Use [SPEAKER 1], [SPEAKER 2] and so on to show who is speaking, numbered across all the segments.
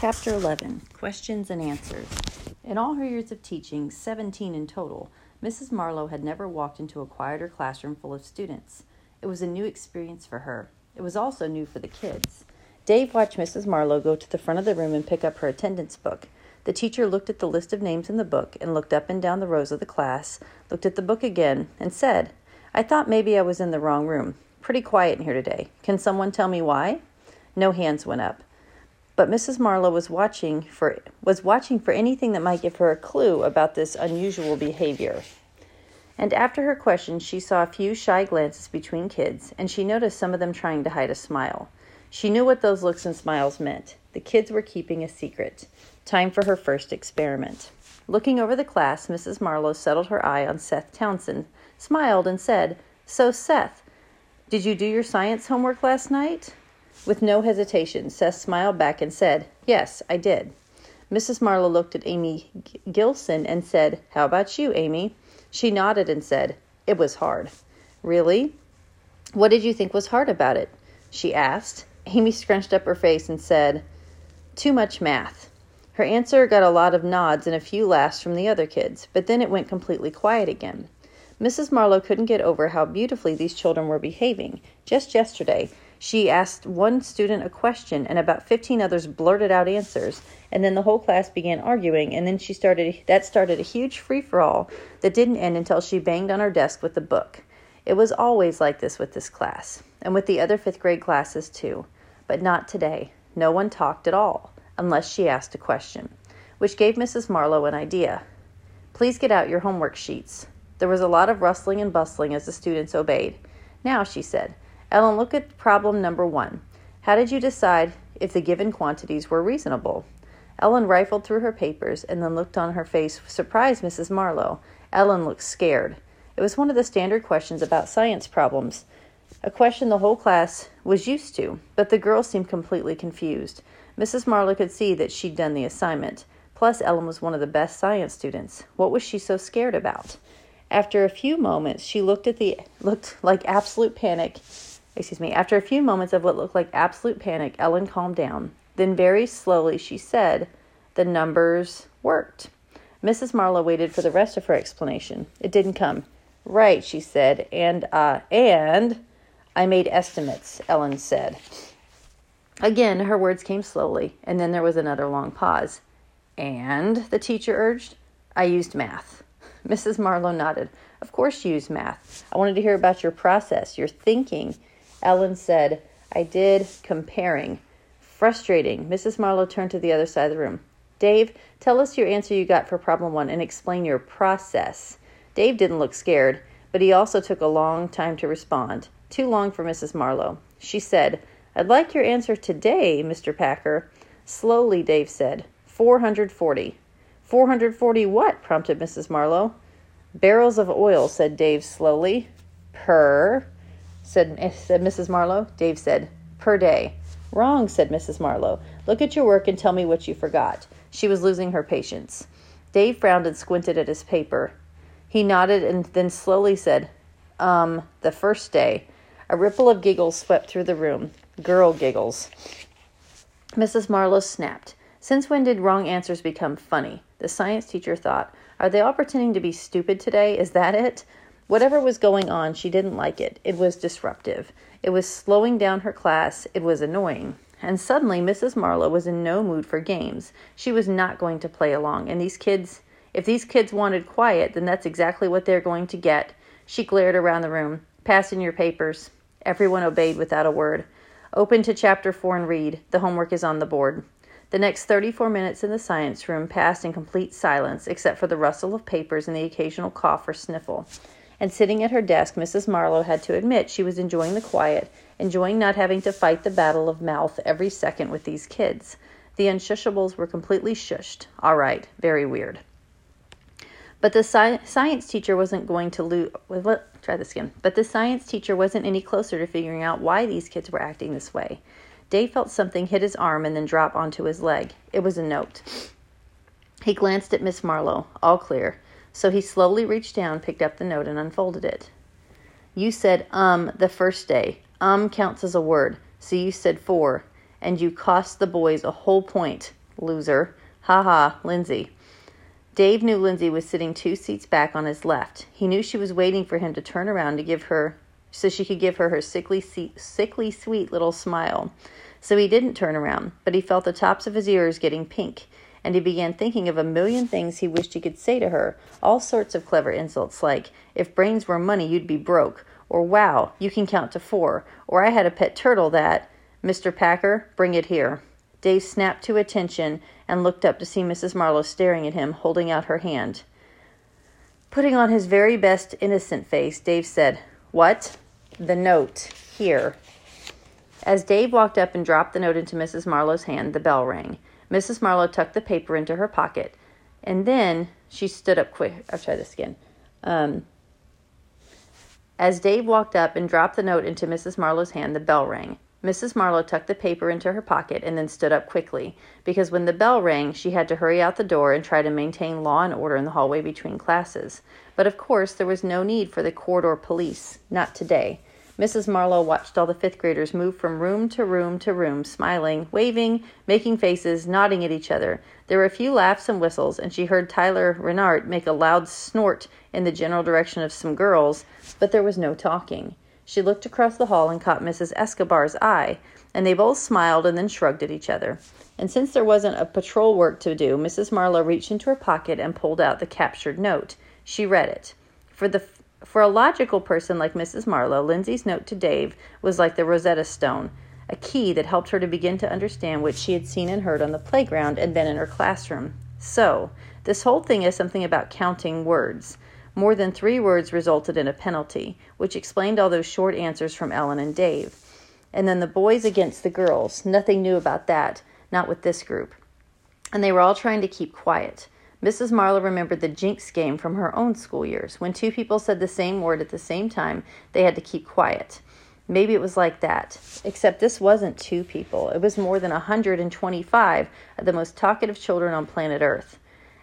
[SPEAKER 1] Chapter 11 Questions and Answers. In all her years of teaching, 17 in total, Mrs. Marlowe had never walked into a quieter classroom full of students. It was a new experience for her. It was also new for the kids. Dave watched Mrs. Marlowe go to the front of the room and pick up her attendance book. The teacher looked at the list of names in the book and looked up and down the rows of the class, looked at the book again, and said, I thought maybe I was in the wrong room. Pretty quiet in here today. Can someone tell me why? No hands went up. But Mrs. Marlowe was watching for was watching for anything that might give her a clue about this unusual behavior. And after her question, she saw a few shy glances between kids, and she noticed some of them trying to hide a smile. She knew what those looks and smiles meant. The kids were keeping a secret. Time for her first experiment. Looking over the class, Mrs. Marlowe settled her eye on Seth Townsend, smiled, and said, So, Seth, did you do your science homework last night? With no hesitation, Seth smiled back and said, Yes, I did. Mrs. Marlowe looked at Amy Gilson and said, How about you, Amy? She nodded and said, It was hard. Really? What did you think was hard about it? She asked. Amy scrunched up her face and said, Too much math. Her answer got a lot of nods and a few laughs from the other kids, but then it went completely quiet again. Mrs. Marlowe couldn't get over how beautifully these children were behaving. Just yesterday, she asked one student a question, and about 15 others blurted out answers, and then the whole class began arguing, and then she started that started a huge free-for-all that didn't end until she banged on her desk with the book. It was always like this with this class, and with the other 5th grade classes too, but not today. No one talked at all unless she asked a question, which gave Mrs. Marlowe an idea. Please get out your homework sheets. There was a lot of rustling and bustling as the students obeyed. Now, she said, Ellen, look at problem number one. How did you decide if the given quantities were reasonable? Ellen rifled through her papers and then looked on her face, with surprised Mrs. Marlowe. Ellen looked scared. It was one of the standard questions about science problems, a question the whole class was used to, but the girl seemed completely confused. Mrs. Marlowe could see that she'd done the assignment. Plus, Ellen was one of the best science students. What was she so scared about? After a few moments, she looked at the looked like absolute panic. Excuse me. After a few moments of what looked like absolute panic, Ellen calmed down. Then very slowly she said, "The numbers worked." Mrs. Marlowe waited for the rest of her explanation. It didn't come. "Right," she said. "And uh and I made estimates," Ellen said. Again, her words came slowly, and then there was another long pause. And, the teacher urged, I used math. Mrs. Marlowe nodded. Of course you used math. I wanted to hear about your process, your thinking. Ellen said, I did comparing. Frustrating. Mrs. Marlowe turned to the other side of the room. Dave, tell us your answer you got for problem one and explain your process. Dave didn't look scared, but he also took a long time to respond. Too long for Mrs. Marlowe. She said, I'd like your answer today, Mr. Packer. Slowly, Dave said. 440. 440 what? prompted Mrs. Marlowe. Barrels of oil, said Dave slowly. Per, said, said Mrs. Marlowe. Dave said, per day. Wrong, said Mrs. Marlowe. Look at your work and tell me what you forgot. She was losing her patience. Dave frowned and squinted at his paper. He nodded and then slowly said, Um, the first day. A ripple of giggles swept through the room. Girl giggles. Mrs. Marlowe snapped. Since when did wrong answers become funny? The science teacher thought. Are they all pretending to be stupid today? Is that it? Whatever was going on, she didn't like it. It was disruptive. It was slowing down her class. It was annoying. And suddenly, Mrs. Marlowe was in no mood for games. She was not going to play along. And these kids, if these kids wanted quiet, then that's exactly what they're going to get. She glared around the room. Pass in your papers. Everyone obeyed without a word. Open to chapter 4 and read. The homework is on the board. The next 34 minutes in the science room passed in complete silence, except for the rustle of papers and the occasional cough or sniffle. And sitting at her desk, Mrs. Marlowe had to admit she was enjoying the quiet, enjoying not having to fight the battle of mouth every second with these kids. The unshushables were completely shushed. All right, very weird. But the sci- science teacher wasn't going to lose. What? Try this again. But the science teacher wasn't any closer to figuring out why these kids were acting this way. Dave felt something hit his arm and then drop onto his leg. It was a note. He glanced at Miss Marlowe. All clear. So he slowly reached down, picked up the note, and unfolded it. You said um the first day. Um counts as a word. So you said four. And you cost the boys a whole point. Loser. Ha ha, Lynsey. Dave knew Lynsey was sitting two seats back on his left. He knew she was waiting for him to turn around to give her so she could give her her sickly, sickly sweet little smile. So he didn't turn around, but he felt the tops of his ears getting pink, and he began thinking of a million things he wished he could say to her, all sorts of clever insults like, If brains were money, you'd be broke, or Wow, you can count to four, or I had a pet turtle that, Mr. Packer, bring it here. Dave snapped to attention and looked up to see Mrs. Marlowe staring at him, holding out her hand. Putting on his very best innocent face, Dave said, What? The note. Here. As Dave walked up and dropped the note into Mrs. Marlowe's hand, the bell rang. Mrs. Marlowe tucked the paper into her pocket, and then she stood up quick. I'll try this again. Um, as Dave walked up and dropped the note into Mrs. Marlowe's hand, the bell rang. Mrs. Marlowe tucked the paper into her pocket and then stood up quickly, because when the bell rang, she had to hurry out the door and try to maintain law and order in the hallway between classes. But of course, there was no need for the corridor police. Not today. Mrs. Marlowe watched all the fifth graders move from room to room to room, smiling, waving, making faces, nodding at each other. There were a few laughs and whistles, and she heard Tyler Renard make a loud snort in the general direction of some girls, but there was no talking. She looked across the hall and caught Mrs. Escobar's eye, and they both smiled and then shrugged at each other. And since there wasn't a patrol work to do, Mrs. Marlowe reached into her pocket and pulled out the captured note. She read it. For the for a logical person like Mrs. Marlowe, Lynsey's note to Dave was like the Rosetta Stone, a key that helped her to begin to understand what she had seen and heard on the playground and then in her classroom. So, this whole thing is something about counting words. More than three words resulted in a penalty, which explained all those short answers from Ellen and Dave. And then the boys against the girls. Nothing new about that, not with this group. And they were all trying to keep quiet. Mrs. Marlowe remembered the jinx game from her own school years. When two people said the same word at the same time, they had to keep quiet. Maybe it was like that. Except this wasn't two people. It was more than a 125 of the most talkative children on planet Earth.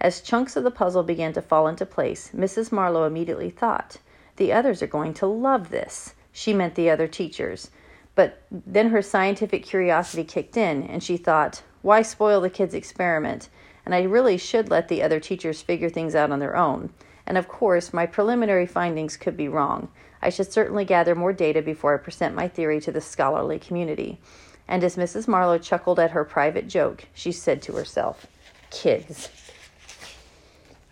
[SPEAKER 1] As chunks of the puzzle began to fall into place, Mrs. Marlowe immediately thought, The others are going to love this. She meant the other teachers. But then her scientific curiosity kicked in, and she thought, Why spoil the kids' experiment? And I really should let the other teachers figure things out on their own. And of course, my preliminary findings could be wrong. I should certainly gather more data before I present my theory to the scholarly community. And as Mrs. Marlowe chuckled at her private joke, she said to herself, Kids.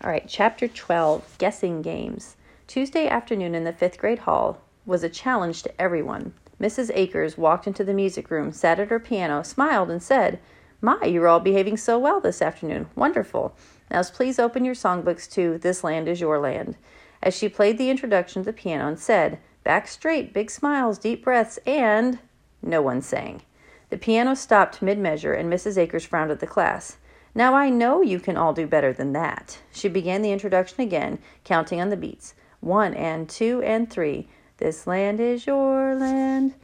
[SPEAKER 1] All right, chapter 12 Guessing Games. Tuesday afternoon in the fifth grade hall was a challenge to everyone. Mrs. Akers walked into the music room, sat at her piano, smiled, and said, My, you're all behaving so well this afternoon. Wonderful. Now, please open your songbooks to This Land is Your Land. As she played the introduction to the piano and said, Back straight, big smiles, deep breaths, and no one sang. The piano stopped mid measure, and Mrs. Akers frowned at the class. Now I know you can all do better than that. She began the introduction again, counting on the beats. One and two and three. This land is your land.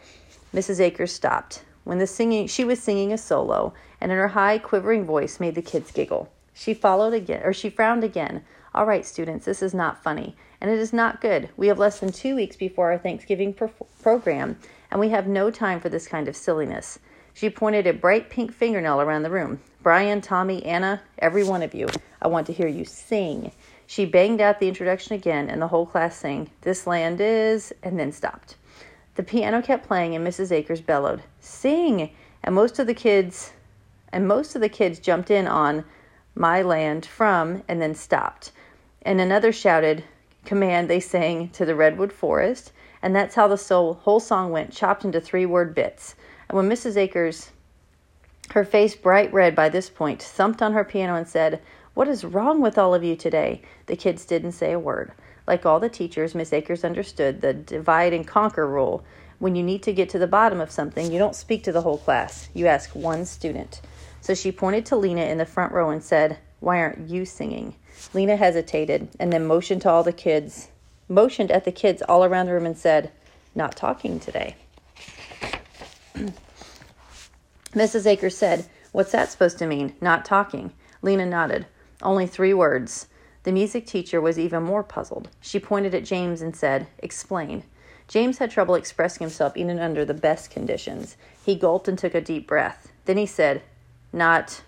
[SPEAKER 1] Mrs. Akers stopped. When the singing she was singing a solo, and in her high, quivering voice made the kids giggle. She followed again or she frowned again. All right, students, this is not funny, and it is not good. We have less than two weeks before our Thanksgiving pro- program, and we have no time for this kind of silliness. She pointed a bright pink fingernail around the room. Brian, Tommy, Anna, every one of you, I want to hear you sing. She banged out the introduction again, and the whole class sang, This land is, and then stopped. The piano kept playing, and Mrs. Akers bellowed, Sing! And most of the kids, and most of the kids jumped in on My Land from, and then stopped. And another shouted, Command, they sang to the redwood forest, and that's how the whole song went, chopped into three word bits. And when Mrs. Akers her face bright red by this point, thumped on her piano and said, What is wrong with all of you today? The kids didn't say a word. Like all the teachers, Miss Akers understood the divide and conquer rule. When you need to get to the bottom of something, you don't speak to the whole class. You ask one student. So she pointed to Lena in the front row and said, Why aren't you singing? Lena hesitated and then motioned to all the kids, motioned at the kids all around the room and said, Not talking today. Mrs. Akers said, What's that supposed to mean? Not talking. Lena nodded. Only three words. The music teacher was even more puzzled. She pointed at James and said, Explain. James had trouble expressing himself even under the best conditions. He gulped and took a deep breath. Then he said, Not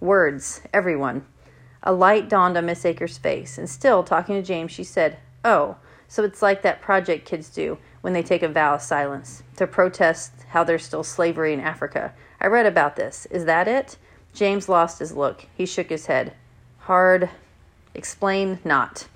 [SPEAKER 1] Words, everyone. A light dawned on Miss Akers' face, and still talking to James, she said, Oh, so it's like that project kids do when they take a vow of silence to protest how there's still slavery in Africa. I read about this. Is that it? James lost his look. He shook his head. Hard. Explain not.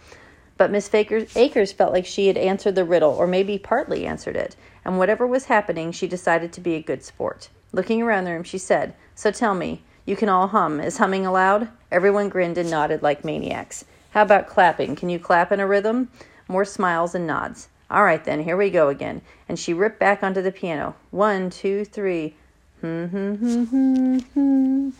[SPEAKER 1] But Miss Akers felt like she had answered the riddle, or maybe partly answered it, and whatever was happening, she decided to be a good sport. Looking around the room, she said, So tell me, you can all hum. Is humming allowed? Everyone grinned and nodded like maniacs. How about clapping? Can you clap in a rhythm? More smiles and nods. All right, then, here we go again. And she ripped back onto the piano. One, two, three. Hmm, hmm, hmm, hmm, hmm.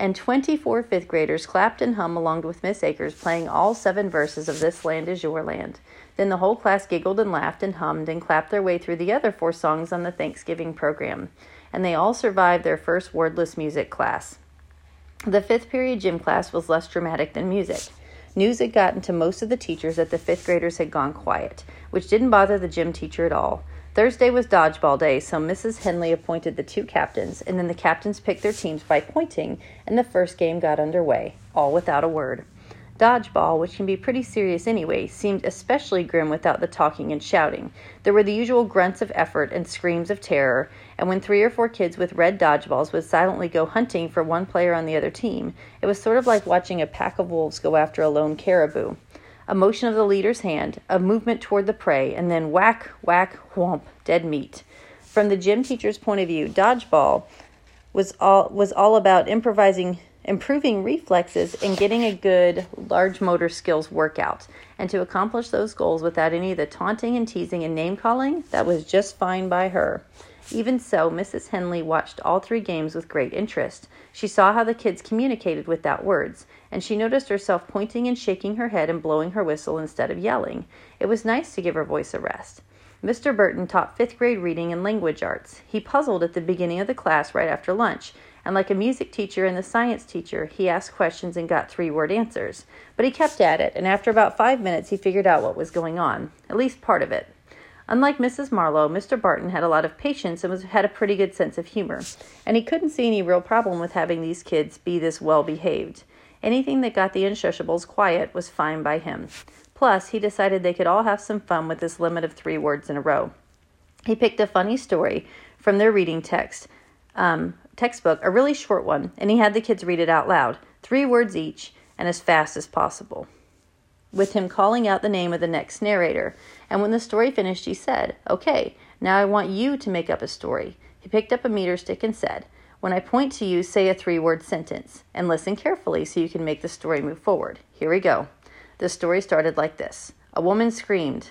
[SPEAKER 1] And 24 fifth graders clapped and hummed along with Miss Akers, playing all seven verses of This Land Is Your Land. Then the whole class giggled and laughed and hummed and clapped their way through the other four songs on the Thanksgiving program. And they all survived their first wordless music class. The fifth period gym class was less dramatic than music. News had gotten to most of the teachers that the fifth graders had gone quiet, which didn't bother the gym teacher at all. Thursday was dodgeball day, so Mrs. Henley appointed the two captains, and then the captains picked their teams by pointing, and the first game got underway, all without a word. Dodgeball, which can be pretty serious anyway, seemed especially grim without the talking and shouting. There were the usual grunts of effort and screams of terror, and when three or four kids with red dodgeballs would silently go hunting for one player on the other team, it was sort of like watching a pack of wolves go after a lone caribou. A motion of the leader's hand, a movement toward the prey, and then whack, whack, whomp, dead meat. From the gym teacher's point of view, dodgeball was all was all about improvising improving reflexes, and getting a good large motor skills workout. And to accomplish those goals without any of the taunting and teasing and name calling, that was just fine by her. Even so, Mrs. Henley watched all three games with great interest. She saw how the kids communicated without words, and she noticed herself pointing and shaking her head and blowing her whistle instead of yelling. It was nice to give her voice a rest. Mr. Burton taught fifth grade reading and language arts. He puzzled at the beginning of the class right after lunch and like a music teacher and the science teacher, he asked questions and got three word answers. But he kept at it, and after about five minutes, he figured out what was going on, at least part of it. Unlike Mrs. Marlowe, Mr. Barton had a lot of patience and was, had a pretty good sense of humor, and he couldn't see any real problem with having these kids be this well behaved. Anything that got the Unshushables quiet was fine by him. Plus, he decided they could all have some fun with this limit of three words in a row. He picked a funny story from their reading text um, textbook, a really short one, and he had the kids read it out loud, three words each, and as fast as possible. With him calling out the name of the next narrator. And when the story finished, he said, Okay, now I want you to make up a story. He picked up a meter stick and said, When I point to you, say a three word sentence, and listen carefully so you can make the story move forward. Here we go. The story started like this A woman screamed.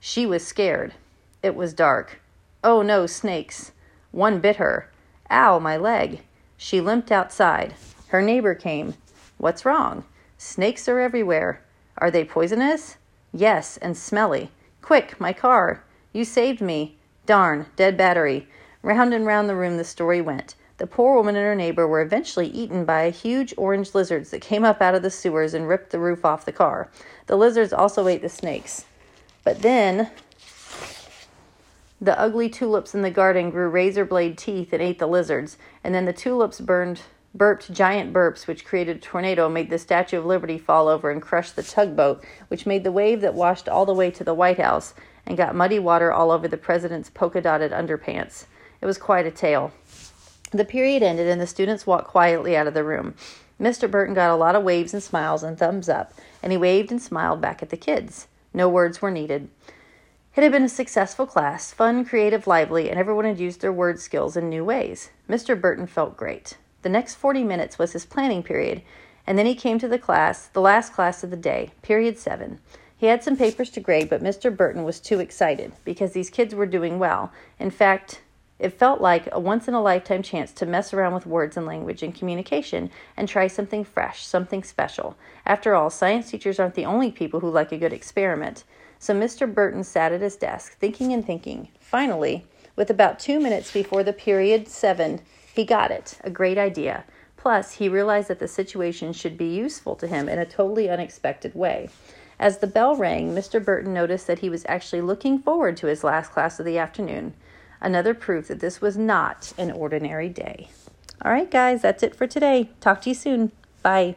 [SPEAKER 1] She was scared. It was dark. Oh no, snakes. One bit her. Ow, my leg. She limped outside. Her neighbor came. What's wrong? Snakes are everywhere. Are they poisonous? Yes, and smelly. Quick, my car. You saved me. Darn, dead battery. Round and round the room the story went. The poor woman and her neighbor were eventually eaten by huge orange lizards that came up out of the sewers and ripped the roof off the car. The lizards also ate the snakes. But then the ugly tulips in the garden grew razor blade teeth and ate the lizards, and then the tulips burned burped giant burps, which created a tornado, made the Statue of Liberty fall over and crush the tugboat, which made the wave that washed all the way to the White House and got muddy water all over the president's polka dotted underpants. It was quite a tale. The period ended and the students walked quietly out of the room. Mr. Burton got a lot of waves and smiles and thumbs up, and he waved and smiled back at the kids. No words were needed. It had been a successful class, fun, creative, lively, and everyone had used their word skills in new ways. Mr. Burton felt great. The next 40 minutes was his planning period, and then he came to the class, the last class of the day, period 7. He had some papers to grade, but Mr. Burton was too excited because these kids were doing well. In fact, it felt like a once in a lifetime chance to mess around with words and language and communication and try something fresh, something special. After all, science teachers aren't the only people who like a good experiment. So Mr. Burton sat at his desk, thinking and thinking. Finally, with about two minutes before the period seven, he got it a great idea. Plus, he realized that the situation should be useful to him in a totally unexpected way. As the bell rang, Mr. Burton noticed that he was actually looking forward to his last class of the afternoon. Another proof that this was not an ordinary day. All right, guys, that's it for today. Talk to you soon. Bye.